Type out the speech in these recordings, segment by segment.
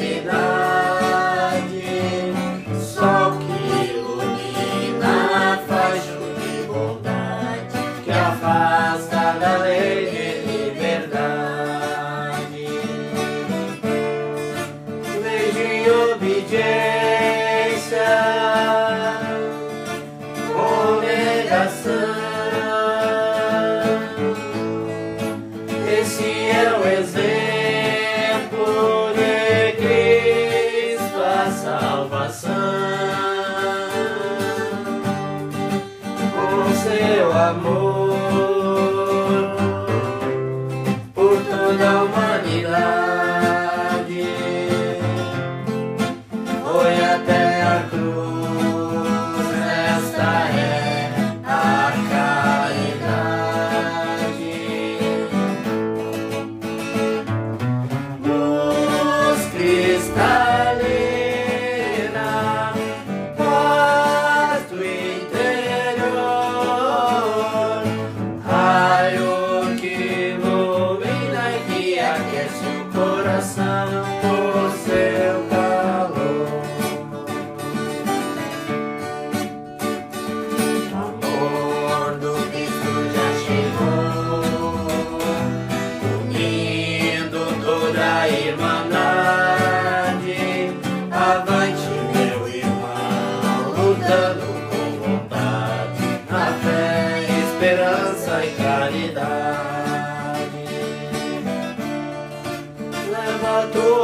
see the seu amor por toda a humanidade.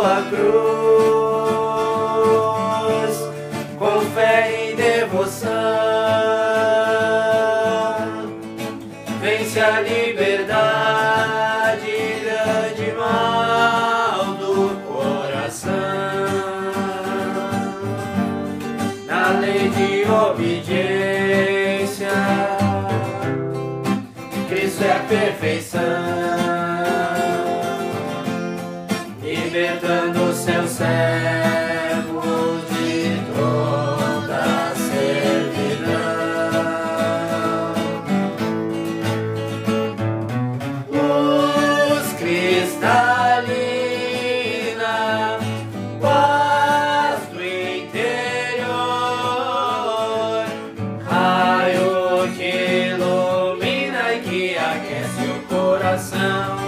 A cruz com fé e devoção. Vence a liberdade, grande mal do coração. Na lei de obediência isso é a perfeição, coração.